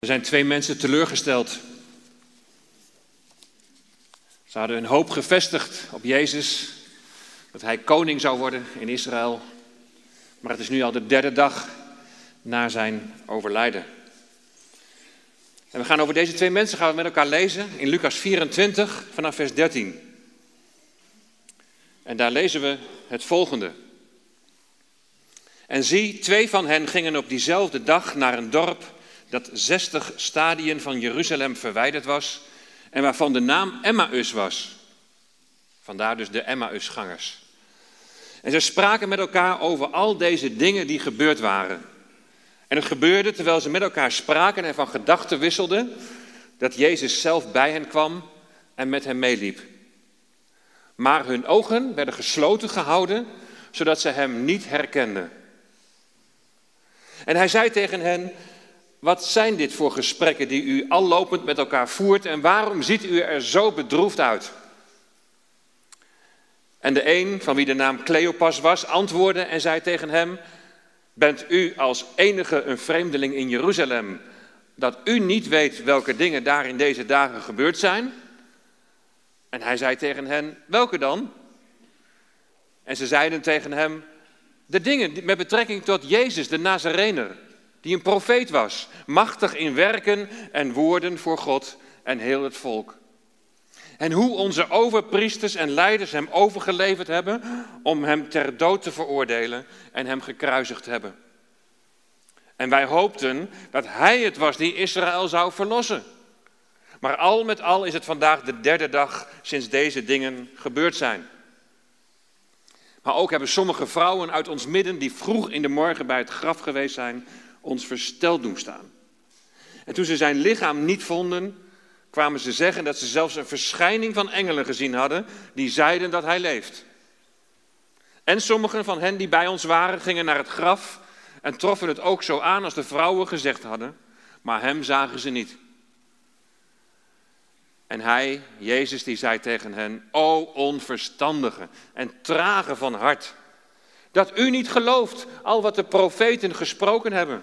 Er zijn twee mensen teleurgesteld. Ze hadden hun hoop gevestigd op Jezus, dat hij koning zou worden in Israël. Maar het is nu al de derde dag na zijn overlijden. En we gaan over deze twee mensen gaan we met elkaar lezen in Lucas 24 vanaf vers 13. En daar lezen we het volgende. En zie, twee van hen gingen op diezelfde dag naar een dorp dat 60 stadien van Jeruzalem verwijderd was en waarvan de naam Emmaus was. Vandaar dus de Emmausgangers. En ze spraken met elkaar over al deze dingen die gebeurd waren. En het gebeurde terwijl ze met elkaar spraken en van gedachten wisselden, dat Jezus zelf bij hen kwam en met hen meeliep. Maar hun ogen werden gesloten gehouden, zodat ze hem niet herkenden. En hij zei tegen hen: Wat zijn dit voor gesprekken die u allopend met elkaar voert en waarom ziet u er zo bedroefd uit? En de een, van wie de naam Cleopas was, antwoordde en zei tegen hem: Bent u als enige een vreemdeling in Jeruzalem, dat u niet weet welke dingen daar in deze dagen gebeurd zijn? En hij zei tegen hen: Welke dan? En ze zeiden tegen hem: De dingen met betrekking tot Jezus, de Nazarener, die een profeet was, machtig in werken en woorden voor God en heel het volk. En hoe onze overpriesters en leiders hem overgeleverd hebben om hem ter dood te veroordelen en hem gekruisigd hebben. En wij hoopten dat hij het was die Israël zou verlossen. Maar al met al is het vandaag de derde dag sinds deze dingen gebeurd zijn. Maar ook hebben sommige vrouwen uit ons midden, die vroeg in de morgen bij het graf geweest zijn, ons versteld doen staan. En toen ze zijn lichaam niet vonden, kwamen ze zeggen dat ze zelfs een verschijning van engelen gezien hadden, die zeiden dat hij leeft. En sommigen van hen die bij ons waren, gingen naar het graf en troffen het ook zo aan als de vrouwen gezegd hadden, maar hem zagen ze niet. En hij, Jezus, die zei tegen hen, o onverstandige en trage van hart, dat u niet gelooft al wat de profeten gesproken hebben.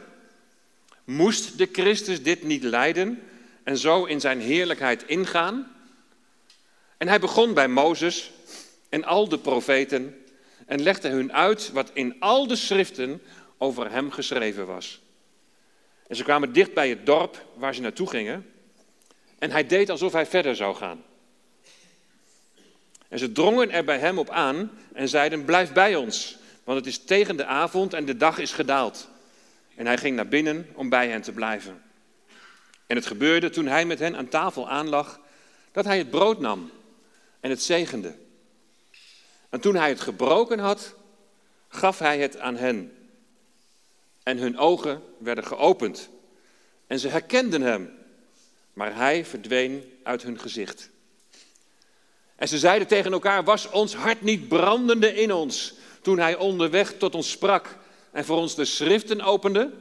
Moest de Christus dit niet lijden en zo in zijn heerlijkheid ingaan? En hij begon bij Mozes en al de profeten en legde hun uit wat in al de schriften over hem geschreven was. En ze kwamen dicht bij het dorp waar ze naartoe gingen. En hij deed alsof hij verder zou gaan. En ze drongen er bij hem op aan en zeiden: Blijf bij ons, want het is tegen de avond en de dag is gedaald. En hij ging naar binnen om bij hen te blijven. En het gebeurde toen hij met hen aan tafel aanlag, dat hij het brood nam en het zegende. En toen hij het gebroken had, gaf hij het aan hen. En hun ogen werden geopend en ze herkenden hem maar hij verdween uit hun gezicht. En ze zeiden tegen elkaar: Was ons hart niet brandende in ons toen hij onderweg tot ons sprak en voor ons de schriften opende?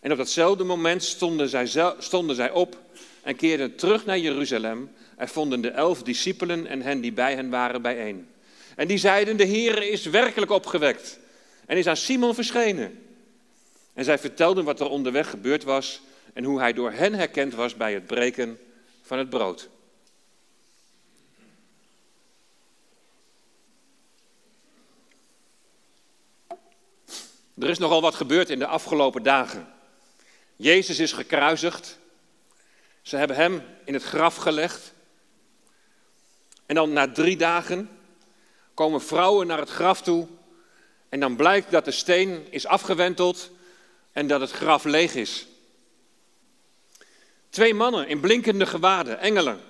En op datzelfde moment stonden zij, stonden zij op en keerden terug naar Jeruzalem en vonden de elf discipelen en hen die bij hen waren bijeen. En die zeiden: De Heer is werkelijk opgewekt en is aan Simon verschenen. En zij vertelden wat er onderweg gebeurd was en hoe hij door hen herkend was bij het breken van het brood. Er is nogal wat gebeurd in de afgelopen dagen. Jezus is gekruisigd. Ze hebben hem in het graf gelegd. En dan na drie dagen komen vrouwen naar het graf toe. En dan blijkt dat de steen is afgewenteld en dat het graf leeg is. Twee mannen in blinkende gewaden, engelen.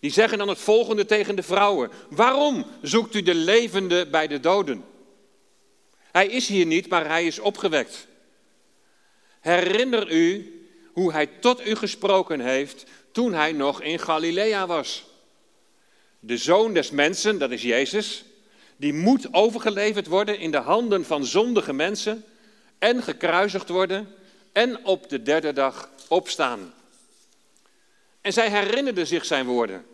Die zeggen dan het volgende tegen de vrouwen. Waarom zoekt u de levende bij de doden? Hij is hier niet, maar hij is opgewekt. Herinner u hoe hij tot u gesproken heeft toen hij nog in Galilea was. De zoon des mensen, dat is Jezus, die moet overgeleverd worden in de handen van zondige mensen en gekruisigd worden en op de derde dag opstaan. En zij herinnerden zich zijn woorden.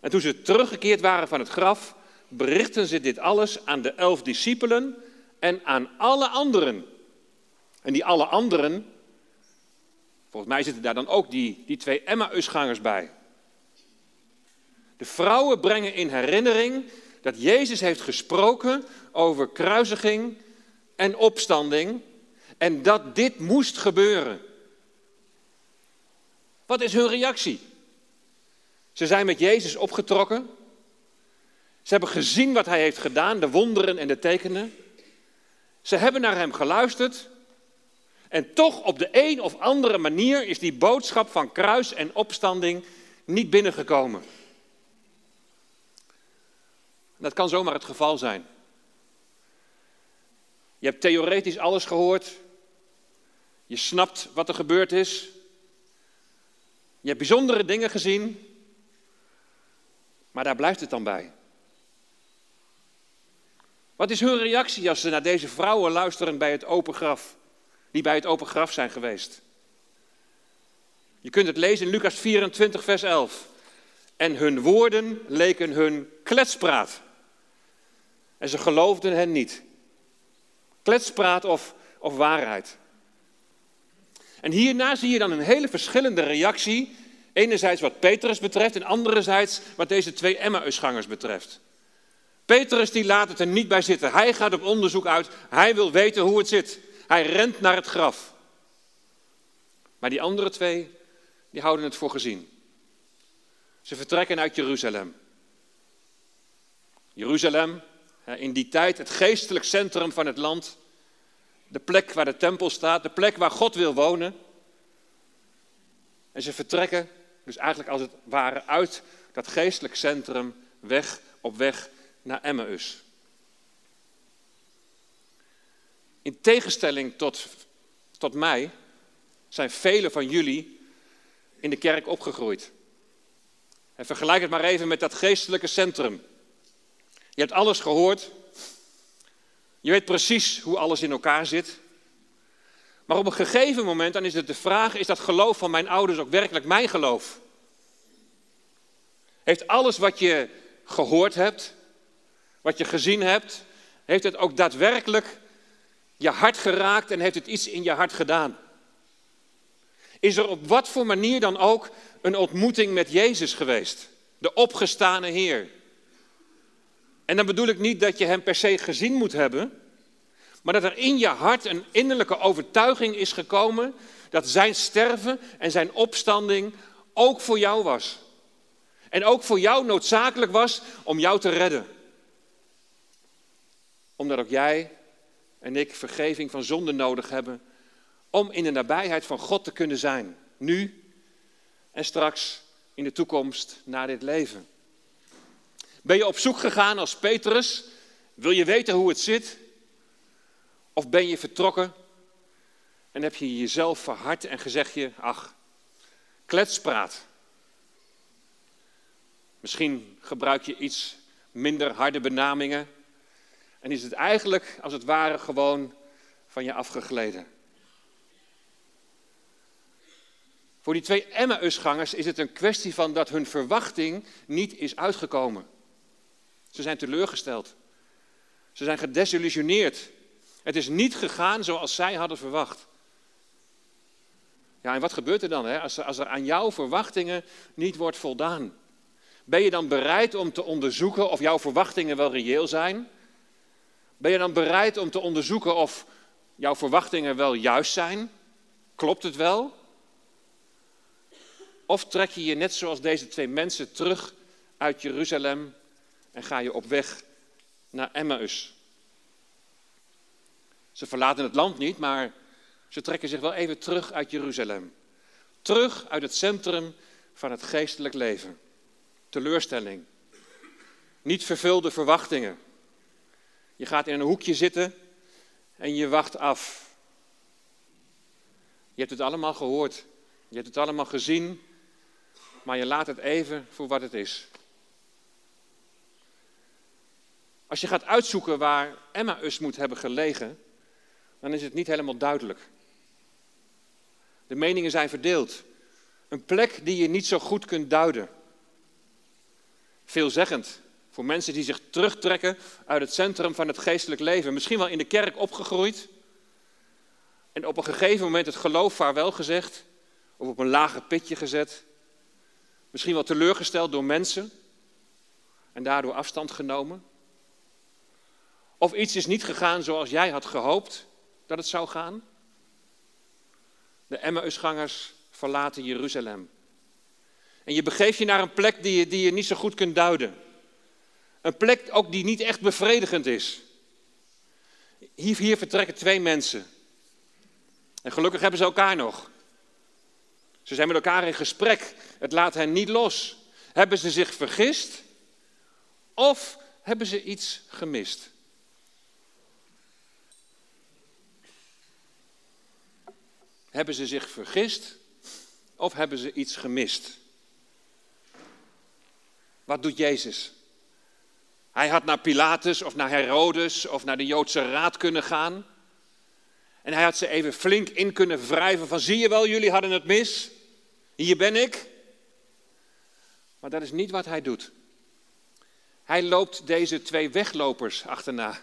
En toen ze teruggekeerd waren van het graf, berichten ze dit alles aan de elf discipelen en aan alle anderen. En die alle anderen, Volgens mij zitten daar dan ook die, die twee Emmausgangers bij. De vrouwen brengen in herinnering dat Jezus heeft gesproken over kruisiging en opstanding en dat dit moest gebeuren. Wat is hun reactie? Ze zijn met Jezus opgetrokken. Ze hebben gezien wat hij heeft gedaan, de wonderen en de tekenen. Ze hebben naar hem geluisterd. En toch op de een of andere manier is die boodschap van kruis en opstanding niet binnengekomen. Dat kan zomaar het geval zijn. Je hebt theoretisch alles gehoord. Je snapt wat er gebeurd is. Je hebt bijzondere dingen gezien. Maar daar blijft het dan bij. Wat is hun reactie als ze naar deze vrouwen luisteren bij het open graf? Die bij het open graf zijn geweest. Je kunt het lezen in Lucas 24, vers 11. En hun woorden leken hun kletspraat. En ze geloofden hen niet. Kletspraat of, of waarheid. En hierna zie je dan een hele verschillende reactie. Enerzijds wat Petrus betreft en anderzijds wat deze twee Emmausgangers betreft. Petrus die laat het er niet bij zitten. Hij gaat op onderzoek uit. Hij wil weten hoe het zit. Hij rent naar het graf. Maar die andere twee, die houden het voor gezien. Ze vertrekken uit Jeruzalem. Jeruzalem, in die tijd het geestelijk centrum van het land. De plek waar de tempel staat, de plek waar God wil wonen. En ze vertrekken dus eigenlijk als het ware uit dat geestelijk centrum weg op weg naar Emmaus. In tegenstelling tot, tot mij zijn velen van jullie in de kerk opgegroeid. En vergelijk het maar even met dat geestelijke centrum. Je hebt alles gehoord. Je weet precies hoe alles in elkaar zit. Maar op een gegeven moment dan is het de vraag: is dat geloof van mijn ouders ook werkelijk mijn geloof? Heeft alles wat je gehoord hebt, wat je gezien hebt, heeft het ook daadwerkelijk je hart geraakt en heeft het iets in je hart gedaan? Is er op wat voor manier dan ook een ontmoeting met Jezus geweest, de opgestane Heer? En dan bedoel ik niet dat je hem per se gezien moet hebben, maar dat er in je hart een innerlijke overtuiging is gekomen dat zijn sterven en zijn opstanding ook voor jou was. En ook voor jou noodzakelijk was om jou te redden. Omdat ook jij en ik vergeving van zonde nodig hebben om in de nabijheid van God te kunnen zijn. Nu en straks in de toekomst na dit leven. Ben je op zoek gegaan als Petrus? Wil je weten hoe het zit? Of ben je vertrokken en heb je jezelf verhard en gezegd je, ach, kletspraat. Misschien gebruik je iets minder harde benamingen en is het eigenlijk als het ware gewoon van je afgegleden. Voor die twee Emmausgangers is het een kwestie van dat hun verwachting niet is uitgekomen. Ze zijn teleurgesteld. Ze zijn gedesillusioneerd. Het is niet gegaan zoals zij hadden verwacht. Ja, en wat gebeurt er dan hè? Als, als er aan jouw verwachtingen niet wordt voldaan? Ben je dan bereid om te onderzoeken of jouw verwachtingen wel reëel zijn? Ben je dan bereid om te onderzoeken of jouw verwachtingen wel juist zijn? Klopt het wel? Of trek je je net zoals deze twee mensen terug uit Jeruzalem en ga je op weg naar Emmaus? Ze verlaten het land niet, maar ze trekken zich wel even terug uit Jeruzalem. Terug uit het centrum van het geestelijk leven. Teleurstelling. Niet vervulde verwachtingen. Je gaat in een hoekje zitten en je wacht af. Je hebt het allemaal gehoord. Je hebt het allemaal gezien. Maar je laat het even voor wat het is. Als je gaat uitzoeken waar Emmaus moet hebben gelegen, dan is het niet helemaal duidelijk. De meningen zijn verdeeld. Een plek die je niet zo goed kunt duiden. Veelzeggend voor mensen die zich terugtrekken uit het centrum van het geestelijk leven. Misschien wel in de kerk opgegroeid. En op een gegeven moment het geloof vaarwel gezegd. of op een lager pitje gezet. Misschien wel teleurgesteld door mensen en daardoor afstand genomen. Of iets is niet gegaan zoals jij had gehoopt dat het zou gaan. De Emmausgangers verlaten Jeruzalem. En je begeeft je naar een plek die je, die je niet zo goed kunt duiden. Een plek ook die niet echt bevredigend is. Hier, vertrekken twee mensen. En gelukkig hebben ze elkaar nog. Ze zijn met elkaar in gesprek. Het laat hen niet los. Hebben ze zich vergist? Of hebben ze iets gemist? Hebben ze zich vergist? Of hebben ze iets gemist? Wat doet Jezus? Hij had naar Pilatus of naar Herodes of naar de Joodse raad kunnen gaan. En hij had ze even flink in kunnen wrijven van zie je wel, jullie hadden het mis. Hier ben ik. Maar dat is niet wat hij doet. Hij loopt deze twee weglopers achterna.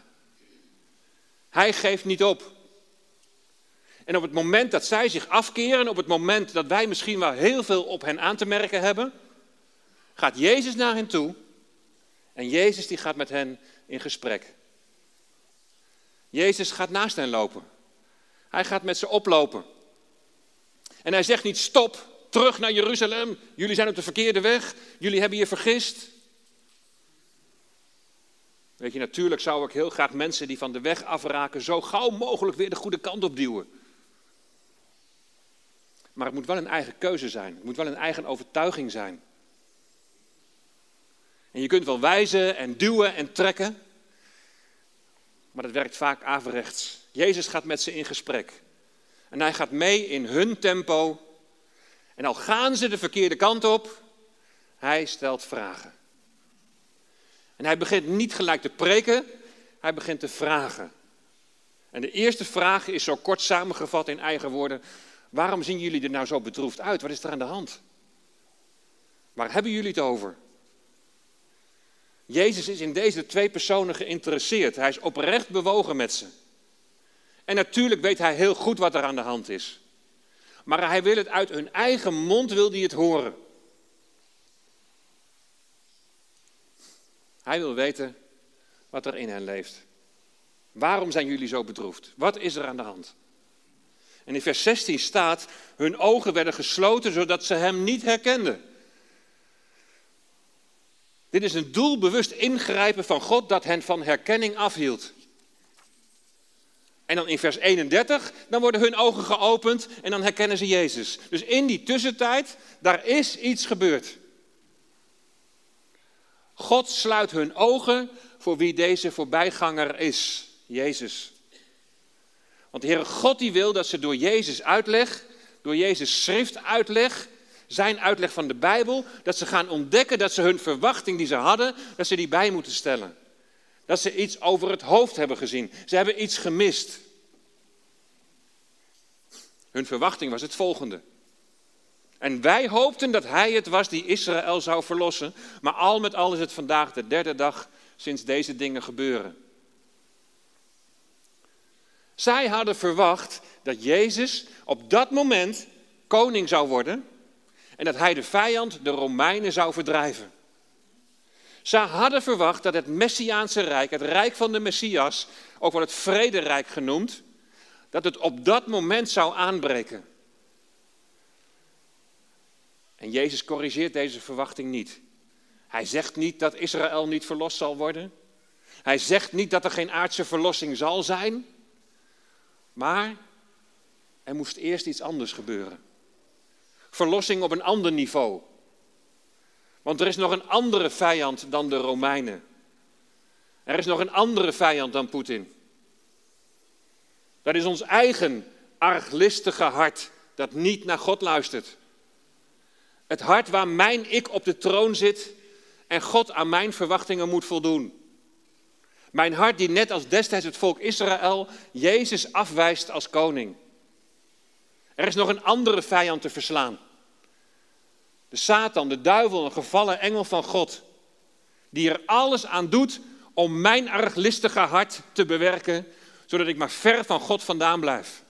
Hij geeft niet op. En op het moment dat zij zich afkeren, op het moment dat wij misschien wel heel veel op hen aan te merken hebben, gaat Jezus naar hen toe en Jezus die gaat met hen in gesprek. Jezus gaat naast hen lopen. Hij gaat met ze oplopen. En hij zegt niet stop, terug naar Jeruzalem. Jullie zijn op de verkeerde weg. Jullie hebben je vergist. Weet je, natuurlijk zou ik heel graag mensen die van de weg afraken zo gauw mogelijk weer de goede kant op duwen. Maar het moet wel een eigen keuze zijn. Het moet wel een eigen overtuiging zijn. En je kunt wel wijzen en duwen en trekken, maar dat werkt vaak averechts. Jezus gaat met ze in gesprek. En hij gaat mee in hun tempo. En al gaan ze de verkeerde kant op, hij stelt vragen. En hij begint niet gelijk te preken, hij begint te vragen. En de eerste vraag is zo kort samengevat in eigen woorden: Waarom zien jullie er nou zo bedroefd uit? Wat is er aan de hand? Waar hebben jullie het over? Jezus is in deze twee personen geïnteresseerd. Hij is oprecht bewogen met ze. En natuurlijk weet hij heel goed wat er aan de hand is. Maar hij wil het uit hun eigen mond wil hij het horen. Hij wil weten wat er in hen leeft. Waarom zijn jullie zo bedroefd? Wat is er aan de hand? En in vers 16 staat, hun ogen werden gesloten zodat ze hem niet herkenden. Dit is een doelbewust ingrijpen van God dat hen van herkenning afhield. En dan in vers 31, dan worden hun ogen geopend en dan herkennen ze Jezus. Dus in die tussentijd, daar is iets gebeurd. God sluit hun ogen voor wie deze voorbijganger is, Jezus. Want de Heere God die wil dat ze door Jezus uitleg, door Jezus schriftuitleg, zijn uitleg van de Bijbel, dat ze gaan ontdekken dat ze hun verwachting die ze hadden, dat ze die bij moeten stellen. Dat ze iets over het hoofd hebben gezien. Ze hebben iets gemist. Hun verwachting was het volgende. En wij hoopten dat hij het was die Israël zou verlossen, maar al met al is het vandaag de derde dag sinds deze dingen gebeuren. Zij hadden verwacht dat Jezus op dat moment koning zou worden en dat hij de vijand, de Romeinen, zou verdrijven. Ze hadden verwacht dat het Messiaanse Rijk, het Rijk van de Messias, ook wel het Vrederijk genoemd, dat het op dat moment zou aanbreken. En Jezus corrigeert deze verwachting niet. Hij zegt niet dat Israël niet verlost zal worden. Hij zegt niet dat er geen aardse verlossing zal zijn. Maar er moest eerst iets anders gebeuren. Verlossing op een ander niveau. Want er is nog een andere vijand dan de Romeinen. Er is nog een andere vijand dan Poetin. Dat is ons eigen arglistige hart dat niet naar God luistert. Het hart waar mijn ik op de troon zit en God aan mijn verwachtingen moet voldoen. Mijn hart die net als destijds het volk Israël Jezus afwijst als koning. Er is nog een andere vijand te verslaan. De Satan, de duivel, een gevallen engel van God. Die er alles aan doet om mijn arglistige hart te bewerken, zodat ik maar ver van God vandaan blijf.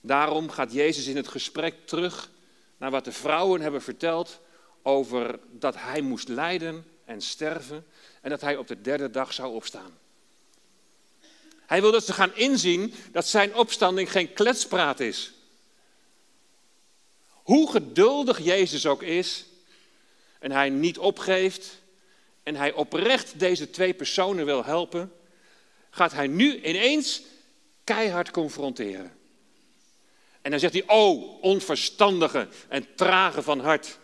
Daarom gaat Jezus in het gesprek terug naar wat de vrouwen hebben verteld over dat hij moest lijden en sterven en dat hij op de derde dag zou opstaan. Hij wil dat ze gaan inzien dat zijn opstanding geen kletspraat is. Hoe geduldig Jezus ook is en hij niet opgeeft en hij oprecht deze twee personen wil helpen, gaat hij nu ineens keihard confronteren. En dan zegt hij, oh, onverstandige en trage van hart,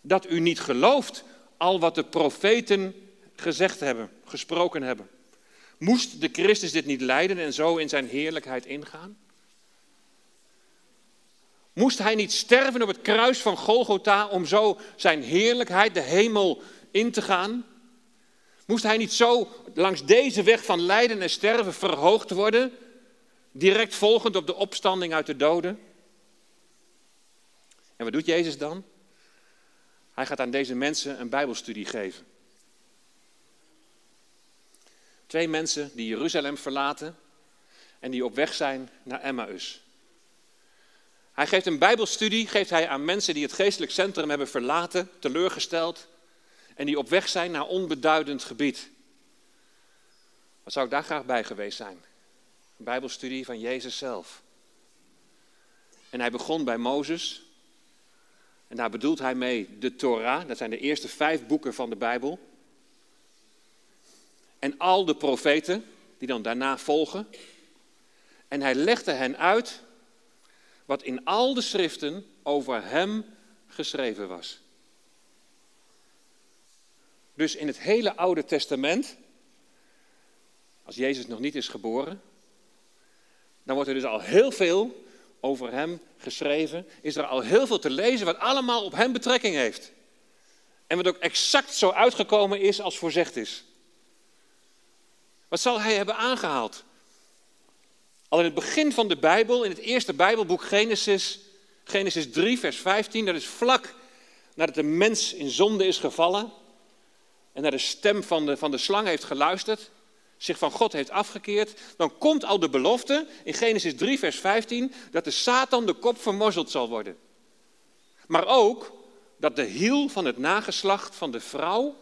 dat u niet gelooft al wat de profeten gezegd hebben, gesproken hebben. Moest de Christus dit niet lijden en zo in zijn heerlijkheid ingaan? Moest hij niet sterven op het kruis van Golgotha om zo zijn heerlijkheid, de hemel, in te gaan? Moest hij niet zo langs deze weg van lijden en sterven verhoogd worden, direct volgend op de opstanding uit de doden? En wat doet Jezus dan? Hij gaat aan deze mensen een Bijbelstudie geven. Twee mensen die Jeruzalem verlaten en die op weg zijn naar Emmaus. Hij geeft een Bijbelstudie geeft hij aan mensen die het geestelijk centrum hebben verlaten, teleurgesteld en die op weg zijn naar onbeduidend gebied. Wat zou ik daar graag bij geweest zijn? Een Bijbelstudie van Jezus zelf. En hij begon bij Mozes. En daar bedoelt hij mee de Torah, dat zijn de eerste vijf boeken van de Bijbel. En al de profeten die dan daarna volgen. En hij legde hen uit wat in al de schriften over hem geschreven was. Dus in het hele Oude Testament, als Jezus nog niet is geboren, dan wordt er dus al heel veel over hem geschreven. Is er al heel veel te lezen wat allemaal op hem betrekking heeft. En wat ook exact zo uitgekomen is als voorzegd is. Wat zal hij hebben aangehaald? Al in het begin van de Bijbel, in het eerste Bijbelboek Genesis, Genesis 3, vers 15, dat is vlak nadat de mens in zonde is gevallen en naar de stem van de, van de slang heeft geluisterd, zich van God heeft afgekeerd, dan komt al de belofte in Genesis 3, vers 15, dat de Satan de kop vermorzeld zal worden. Maar ook dat de hiel van het nageslacht van de vrouw,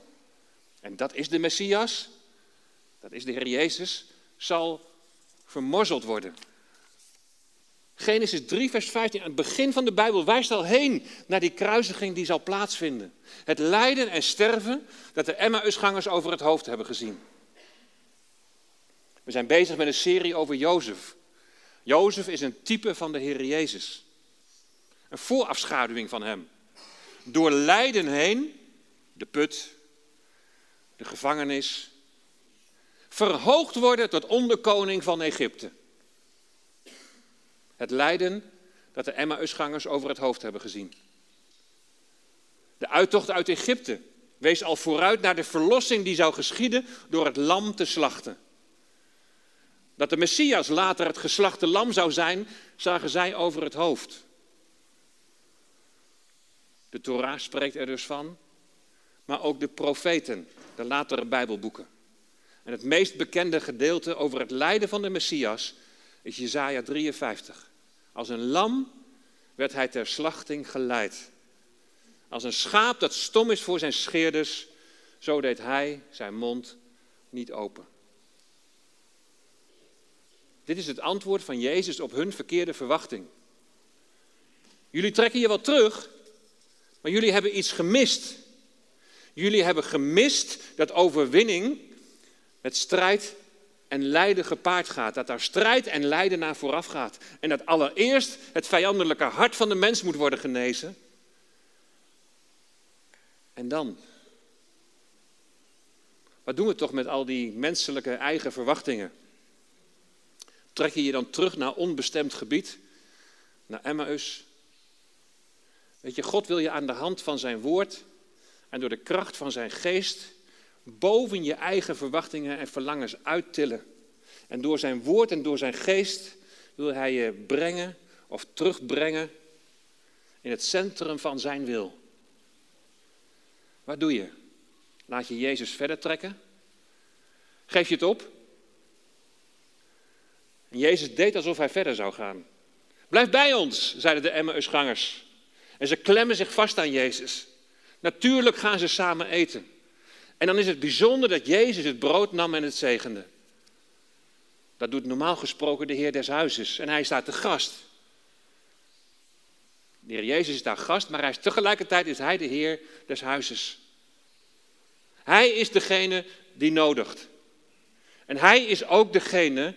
en dat is de Messias, dat is de Heer Jezus, zal vermorzeld worden. Genesis 3, vers 15, aan het begin van de Bijbel wijst al heen naar die kruisiging die zal plaatsvinden. Het lijden en sterven dat de Emmausgangers over het hoofd hebben gezien. We zijn bezig met een serie over Jozef. Jozef is een type van de Heer Jezus. Een voorafschaduwing van hem. Door lijden heen, de put, de gevangenis, verhoogd worden tot onderkoning van Egypte. Het lijden dat de Emmausgangers over het hoofd hebben gezien. De uittocht uit Egypte wees al vooruit naar de verlossing die zou geschieden door het lam te slachten. Dat de Messias later het geslachte lam zou zijn, zagen zij over het hoofd. De Torah spreekt er dus van, maar ook de profeten, de latere Bijbelboeken. En het meest bekende gedeelte over het lijden van de Messias is Jesaja 53. Als een lam werd hij ter slachting geleid. Als een schaap dat stom is voor zijn scheerders, zo deed hij zijn mond niet open. Dit is het antwoord van Jezus op hun verkeerde verwachting. Jullie trekken je wel terug, maar jullie hebben iets gemist. Jullie hebben gemist dat overwinning met strijd en lijden gepaard gaat. Dat daar strijd en lijden naar vooraf gaat. En dat allereerst het vijandelijke hart van de mens moet worden genezen. En dan? Wat doen we toch met al die menselijke eigen verwachtingen? Trek je je dan terug naar onbestemd gebied, naar Emmaus? Weet je, God wil je aan de hand van zijn woord en door de kracht van zijn geest boven je eigen verwachtingen en verlangens uittillen. En door zijn woord en door zijn geest wil hij je brengen of terugbrengen in het centrum van zijn wil. Wat doe je? Laat je Jezus verder trekken? Geef je het op? En Jezus deed alsof hij verder zou gaan. Blijf bij ons, zeiden de Emmausgangers. En ze klemmen zich vast aan Jezus. Natuurlijk gaan ze samen eten. En dan is het bijzonder dat Jezus het brood nam en het zegende. Dat doet normaal gesproken de Heer des Huizes. En hij staat te gast. De Heer Jezus is daar gast, maar hij is, tegelijkertijd is hij de Heer des Huizes. Hij is degene die nodigt. En hij is ook degene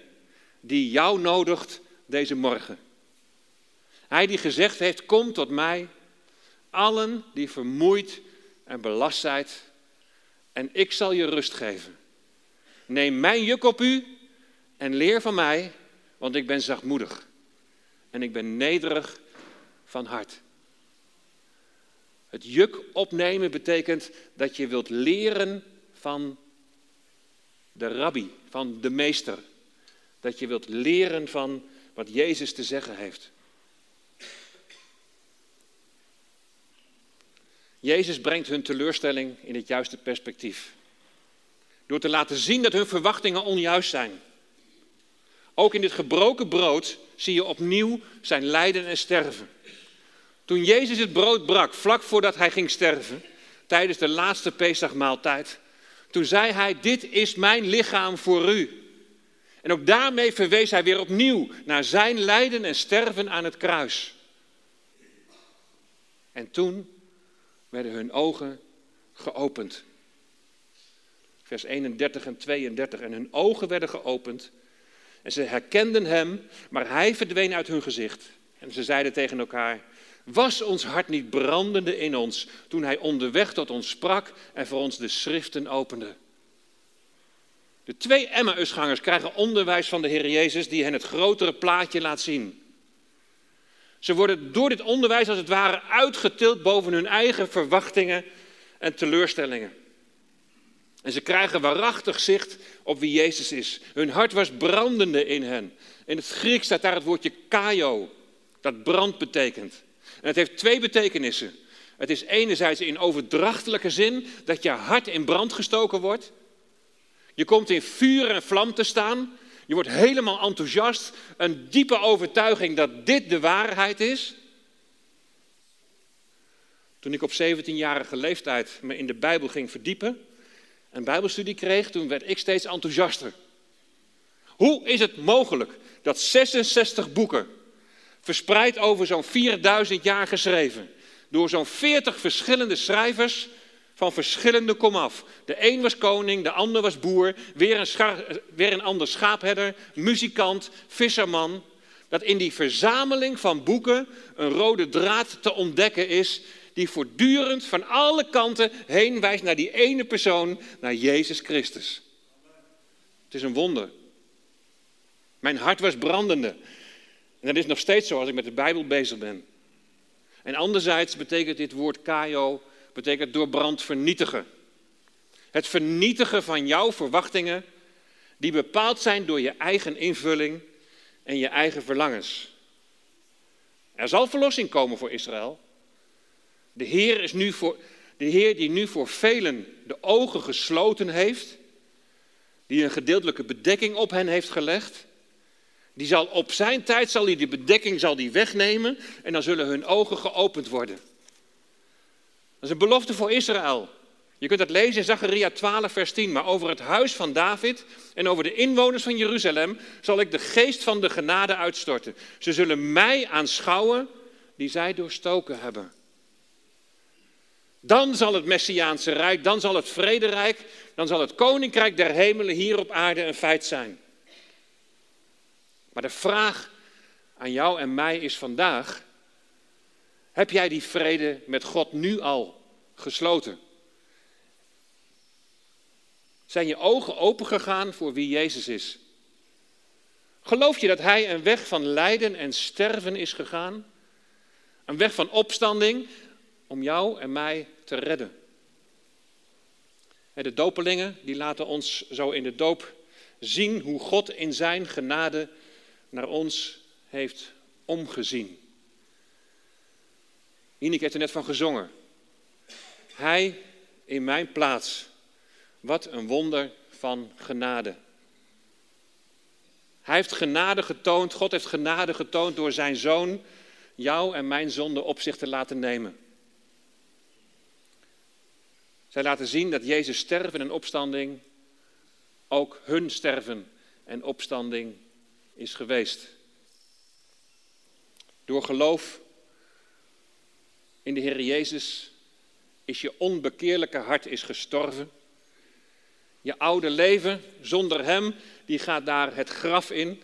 die jou nodigt deze morgen. Hij die gezegd heeft, kom tot mij, allen die vermoeid en belast zijt, en ik zal je rust geven. Neem mijn juk op u en leer van mij, want ik ben zachtmoedig en ik ben nederig van hart. Het juk opnemen betekent dat je wilt leren van de rabbi, van de meester. Dat je wilt leren van wat Jezus te zeggen heeft. Jezus brengt hun teleurstelling in het juiste perspectief. Door te laten zien dat hun verwachtingen onjuist zijn. Ook in dit gebroken brood zie je opnieuw zijn lijden en sterven. Toen Jezus het brood brak, vlak voordat hij ging sterven, tijdens de laatste Pesachmaaltijd, toen zei hij, dit is mijn lichaam voor u. En ook daarmee verwees hij weer opnieuw naar zijn lijden en sterven aan het kruis. En toen werden hun ogen geopend. Vers 31 en 32. En hun ogen werden geopend. En ze herkenden hem, maar hij verdween uit hun gezicht. En ze zeiden tegen elkaar: Was ons hart niet brandende in ons toen hij onderweg tot ons sprak en voor ons de schriften opende? De twee Emmausgangers krijgen onderwijs van de Heer Jezus die hen het grotere plaatje laat zien. Ze worden door dit onderwijs als het ware uitgetild boven hun eigen verwachtingen en teleurstellingen. En ze krijgen waarachtig zicht op wie Jezus is. Hun hart was brandende in hen. In het Grieks staat daar het woordje kaio, dat brand betekent. En het heeft twee betekenissen. Het is enerzijds in overdrachtelijke zin dat je hart in brand gestoken wordt. Je komt in vuur en vlam te staan. Je wordt helemaal enthousiast. Een diepe overtuiging dat dit de waarheid is. Toen ik op 17-jarige leeftijd me in de Bijbel ging verdiepen en Bijbelstudie kreeg, toen werd ik steeds enthousiaster. Hoe is het mogelijk dat 66 boeken, verspreid over zo'n 4000 jaar geschreven, door zo'n 40 verschillende schrijvers, van verschillende komaf. De een was koning, de ander was boer, weer een, weer een ander schaapherder, muzikant, visserman. Dat in die verzameling van boeken een rode draad te ontdekken is die voortdurend van alle kanten heen wijst naar die ene persoon, naar Jezus Christus. Het is een wonder. Mijn hart was brandende. En dat is nog steeds zo als ik met de Bijbel bezig ben. En anderzijds betekent dit woord kaio betekent door brand vernietigen. Het vernietigen van jouw verwachtingen, die bepaald zijn door je eigen invulling en je eigen verlangens. Er zal verlossing komen voor Israël. De Heer, is nu voor, de Heer die nu voor velen de ogen gesloten heeft, die een gedeeltelijke bedekking op hen heeft gelegd, die zal op zijn tijd zal hij die bedekking zal die wegnemen en dan zullen hun ogen geopend worden. Dat is een belofte voor Israël. Je kunt dat lezen in Zacharia 12, vers 10. Maar over het huis van David en over de inwoners van Jeruzalem zal ik de geest van de genade uitstorten. Ze zullen mij aanschouwen die zij doorstoken hebben. Dan zal het Messiaanse Rijk, dan zal het Vrederijk, dan zal het Koninkrijk der Hemelen hier op aarde een feit zijn. Maar de vraag aan jou en mij is vandaag, heb jij die vrede met God nu al gesloten? Zijn je ogen opengegaan voor wie Jezus is? Geloof je dat Hij een weg van lijden en sterven is gegaan? Een weg van opstanding om jou en mij te redden. De dopelingen die laten ons zo in de doop zien hoe God in zijn genade naar ons heeft omgezien. Ineke heeft er net van gezongen. Hij in mijn plaats. Wat een wonder van genade. Hij heeft genade getoond, God heeft genade getoond door zijn zoon jou en mijn zonde op zich te laten nemen. Zij laten zien dat Jezus sterven en opstanding ook hun sterven en opstanding is geweest. Door geloof in de Heer Jezus is je onbekeerlijke hart is gestorven. Je oude leven zonder Hem, die gaat daar het graf in.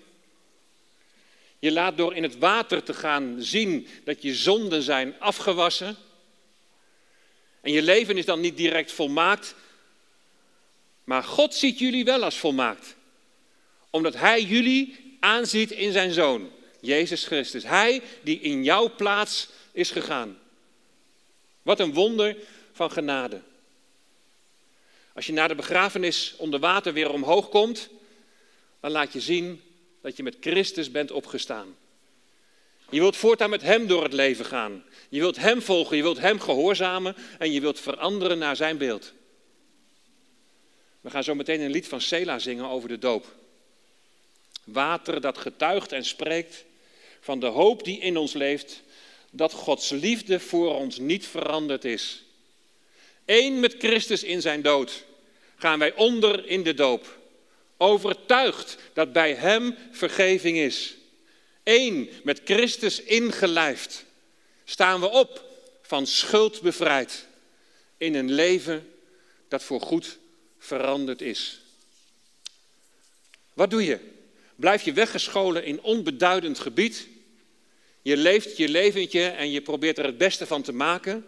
Je laat door in het water te gaan zien dat je zonden zijn afgewassen. En je leven is dan niet direct volmaakt, maar God ziet jullie wel als volmaakt. Omdat Hij jullie aanziet in zijn Zoon, Jezus Christus. Hij die in jouw plaats is gegaan. Wat een wonder van genade. Als je na de begrafenis onder water weer omhoog komt, dan laat je zien dat je met Christus bent opgestaan. Je wilt voortaan met Hem door het leven gaan. Je wilt Hem volgen, je wilt Hem gehoorzamen en je wilt veranderen naar Zijn beeld. We gaan zo meteen een lied van Sela zingen over de doop. Water dat getuigt en spreekt van de hoop die in ons leeft, dat Gods liefde voor ons niet veranderd is. Eén met Christus in zijn dood gaan wij onder in de doop. Overtuigd dat bij Hem vergeving is. Eén met Christus ingelijfd staan we op van schuld bevrijd in een leven dat voor goed veranderd is. Wat doe je? Blijf je weggescholen in onbeduidend gebied? Je leeft je leventje en je probeert er het beste van te maken,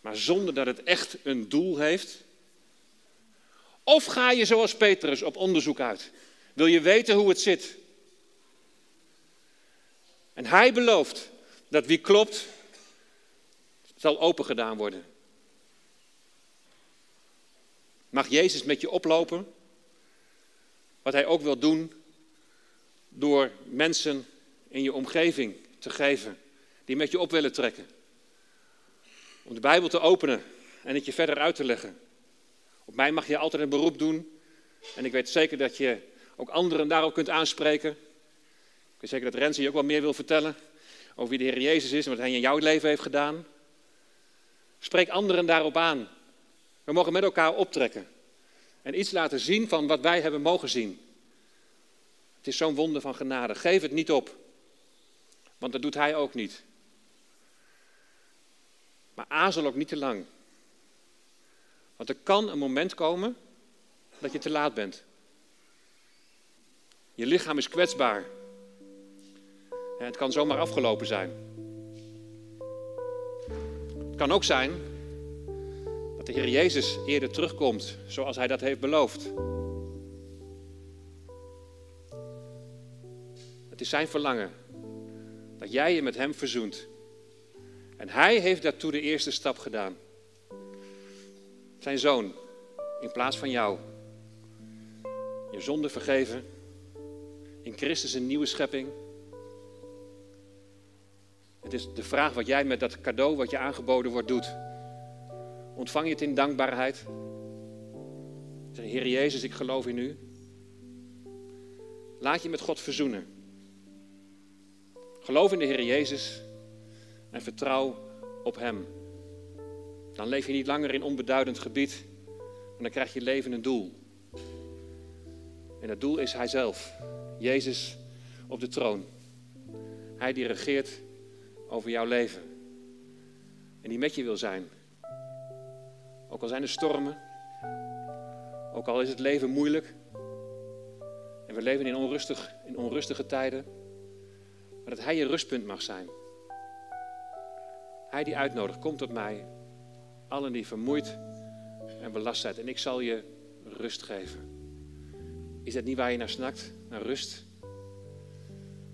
maar zonder dat het echt een doel heeft? Of ga je zoals Petrus op onderzoek uit? Wil je weten hoe het zit? En hij belooft dat wie klopt, zal opengedaan worden. Mag Jezus met je oplopen? Wat hij ook wil doen door mensen in je omgeving geven die met je op willen trekken. Om de Bijbel te openen en het je verder uit te leggen. Op mij mag je altijd een beroep doen. En ik weet zeker dat je ook anderen daarop kunt aanspreken. Ik weet zeker dat Renze je ook wel meer wil vertellen over wie de Heer Jezus is en wat Hij in jouw leven heeft gedaan. Spreek anderen daarop aan. We mogen met elkaar optrekken en iets laten zien van wat wij hebben mogen zien. Het is zo'n wonder van genade. Geef het niet op, want dat doet Hij ook niet. Maar aarzel ook niet te lang. Want er kan een moment komen dat je te laat bent. Je lichaam is kwetsbaar. Het kan zomaar afgelopen zijn. Het kan ook zijn dat de Heer Jezus eerder terugkomt zoals Hij dat heeft beloofd. Het is Zijn verlangen dat jij je met Hem verzoent. En Hij heeft daartoe de eerste stap gedaan. Zijn zoon, in plaats van jou. Je zonde vergeven. In Christus een nieuwe schepping. Het is de vraag wat jij met dat cadeau wat je aangeboden wordt doet. Ontvang je het in dankbaarheid? Zeg, Heer Jezus, ik geloof in u. Laat je met God verzoenen. Geloof in de Heer Jezus en vertrouw op Hem. Dan leef je niet langer in onbeduidend gebied, maar dan krijg je leven een doel. En dat doel is Hij zelf, Jezus op de troon. Hij die regeert over jouw leven. En die met je wil zijn. Ook al zijn er stormen, ook al is het leven moeilijk. En we leven in, onrustig, in onrustige tijden. Maar dat Hij je rustpunt mag zijn. Hij die uitnodigt, kom tot mij. Allen die vermoeid en belast zijn. En ik zal je rust geven. Is dat niet waar je naar snakt? Naar rust?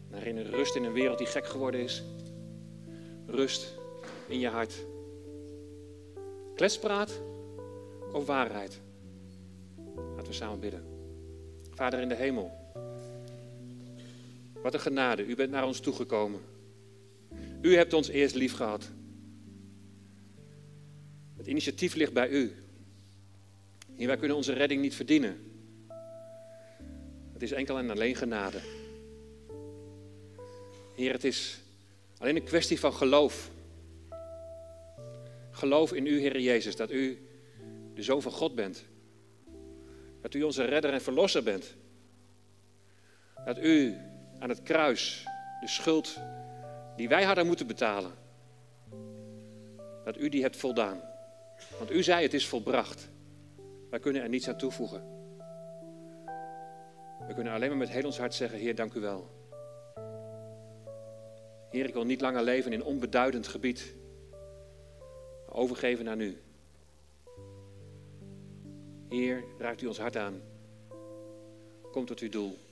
Naar een rust in een wereld die gek geworden is? Rust in je hart. Kletspraat of waarheid? Laten we samen bidden. Vader in de hemel. Wat een genade. U bent naar ons toegekomen. U hebt ons eerst lief gehad. Het initiatief ligt bij u. En wij kunnen onze redding niet verdienen. Het is enkel en alleen genade. Heer, het is alleen een kwestie van geloof. Geloof in u, Heer Jezus, dat u de Zoon van God bent. Dat u onze redder en verlosser bent. Dat u aan het kruis de schuld die wij hadden moeten betalen, dat u die hebt voldaan. Want u zei het is volbracht. Wij kunnen er niets aan toevoegen. We kunnen alleen maar met heel ons hart zeggen, Heer, dank u wel. Heer, ik wil niet langer leven in onbeduidend gebied, maar overgeven aan u. Heer, raakt u ons hart aan. Kom tot uw doel.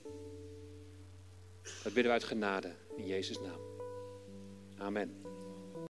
Dat bidden we uit genade in Jezus' naam. Amen.